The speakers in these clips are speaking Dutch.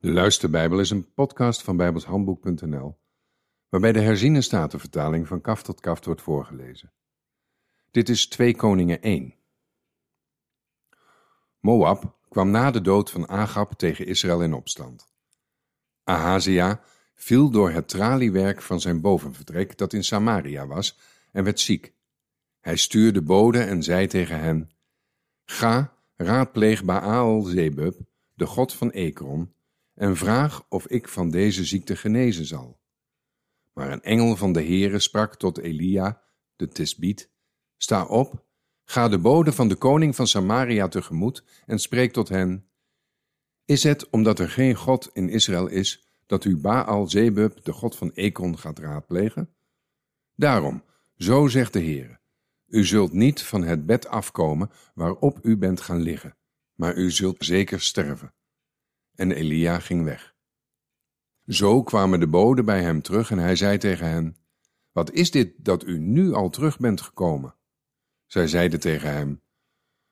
De Luisterbijbel is een podcast van bijbelshandboek.nl, waarbij de herziene statenvertaling van kaf tot kaft wordt voorgelezen. Dit is 2 Koningen 1. Moab kwam na de dood van Agab tegen Israël in opstand. Ahazia viel door het traliewerk van zijn bovenvertrek dat in Samaria was en werd ziek. Hij stuurde boden en zei tegen hen, Ga, raadpleeg Baal Zebub, de god van Ekron, en vraag of ik van deze ziekte genezen zal. Maar een engel van de Heere sprak tot Elia, de Tisbiet, Sta op, ga de bode van de koning van Samaria tegemoet en spreek tot hen. Is het omdat er geen God in Israël is, dat u Baal Zebub, de god van Ekron, gaat raadplegen? Daarom, zo zegt de Heere, u zult niet van het bed afkomen waarop u bent gaan liggen, maar u zult zeker sterven en Elia ging weg. Zo kwamen de boden bij hem terug en hij zei tegen hen, Wat is dit dat u nu al terug bent gekomen? Zij zeiden tegen hem,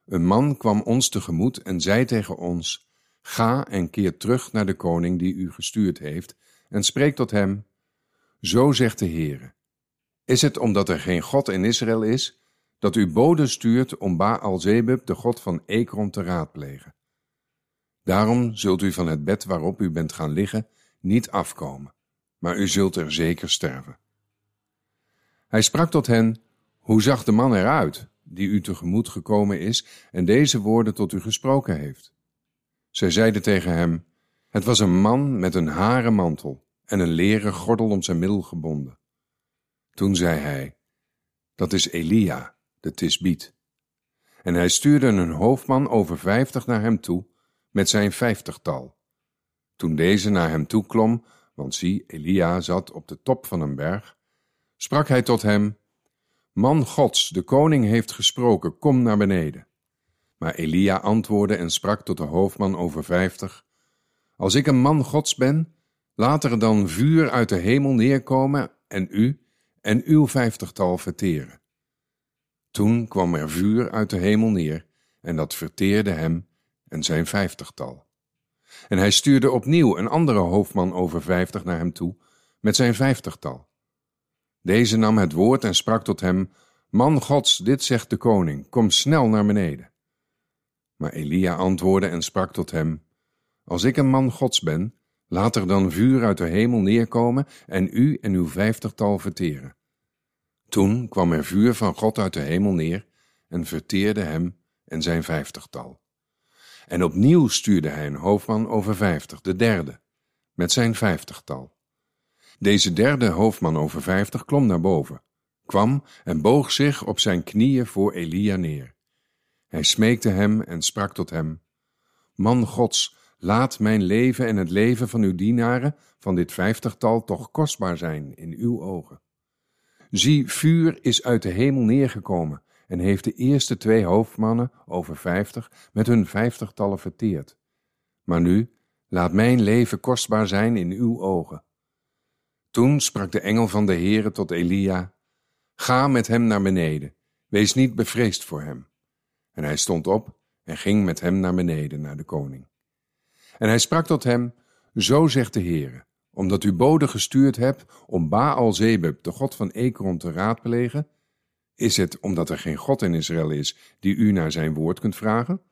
Een man kwam ons tegemoet en zei tegen ons, Ga en keer terug naar de koning die u gestuurd heeft en spreek tot hem, Zo zegt de Heere, Is het omdat er geen God in Israël is, dat u boden stuurt om Baal-Zebub, de god van Ekron, te raadplegen? Daarom zult u van het bed waarop u bent gaan liggen niet afkomen, maar u zult er zeker sterven. Hij sprak tot hen, hoe zag de man eruit, die u tegemoet gekomen is en deze woorden tot u gesproken heeft? Zij zeiden tegen hem, het was een man met een haren mantel en een leren gordel om zijn middel gebonden. Toen zei hij, dat is Elia, de Tisbiet. En hij stuurde een hoofdman over vijftig naar hem toe, met zijn vijftigtal. Toen deze naar hem toe klom, want zie, Elia zat op de top van een berg, sprak hij tot hem, Man Gods, de koning heeft gesproken, kom naar beneden. Maar Elia antwoordde en sprak tot de hoofdman over vijftig, Als ik een man Gods ben, laat er dan vuur uit de hemel neerkomen en u en uw vijftigtal verteren. Toen kwam er vuur uit de hemel neer en dat verteerde hem en zijn vijftigtal. En hij stuurde opnieuw een andere hoofdman over vijftig naar hem toe, met zijn vijftigtal. Deze nam het woord en sprak tot hem, Man gods, dit zegt de koning, kom snel naar beneden. Maar Elia antwoordde en sprak tot hem, Als ik een man gods ben, laat er dan vuur uit de hemel neerkomen en u en uw vijftigtal verteren. Toen kwam er vuur van God uit de hemel neer en verteerde hem en zijn vijftigtal. En opnieuw stuurde hij een hoofdman over vijftig, de derde, met zijn vijftigtal. Deze derde hoofdman over vijftig klom naar boven, kwam en boog zich op zijn knieën voor Elia neer. Hij smeekte hem en sprak tot hem, Man Gods, laat mijn leven en het leven van uw dienaren van dit vijftigtal toch kostbaar zijn in uw ogen. Zie, vuur is uit de hemel neergekomen en heeft de eerste twee hoofdmannen over vijftig met hun vijftigtallen verteerd. Maar nu, laat mijn leven kostbaar zijn in uw ogen. Toen sprak de engel van de Heere tot Elia, Ga met hem naar beneden, wees niet bevreesd voor hem. En hij stond op en ging met hem naar beneden, naar de koning. En hij sprak tot hem, Zo zegt de Heere, omdat u bode gestuurd hebt om Baal-Zebub, de god van Ekron, te raadplegen, is het omdat er geen God in Israël is die u naar zijn woord kunt vragen?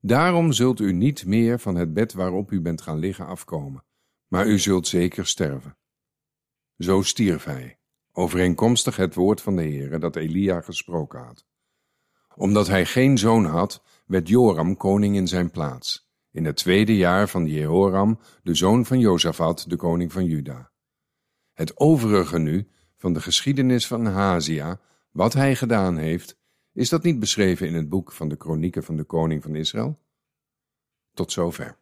Daarom zult u niet meer van het bed waarop u bent gaan liggen afkomen, maar u zult zeker sterven. Zo stierf hij, overeenkomstig het woord van de Heere dat Elia gesproken had. Omdat hij geen zoon had, werd Joram koning in zijn plaats, in het tweede jaar van Jehoram, de zoon van Jozafat, de koning van Juda. Het overige nu van de geschiedenis van Hazia, wat hij gedaan heeft, is dat niet beschreven in het boek van de kronieken van de koning van Israël? Tot zover.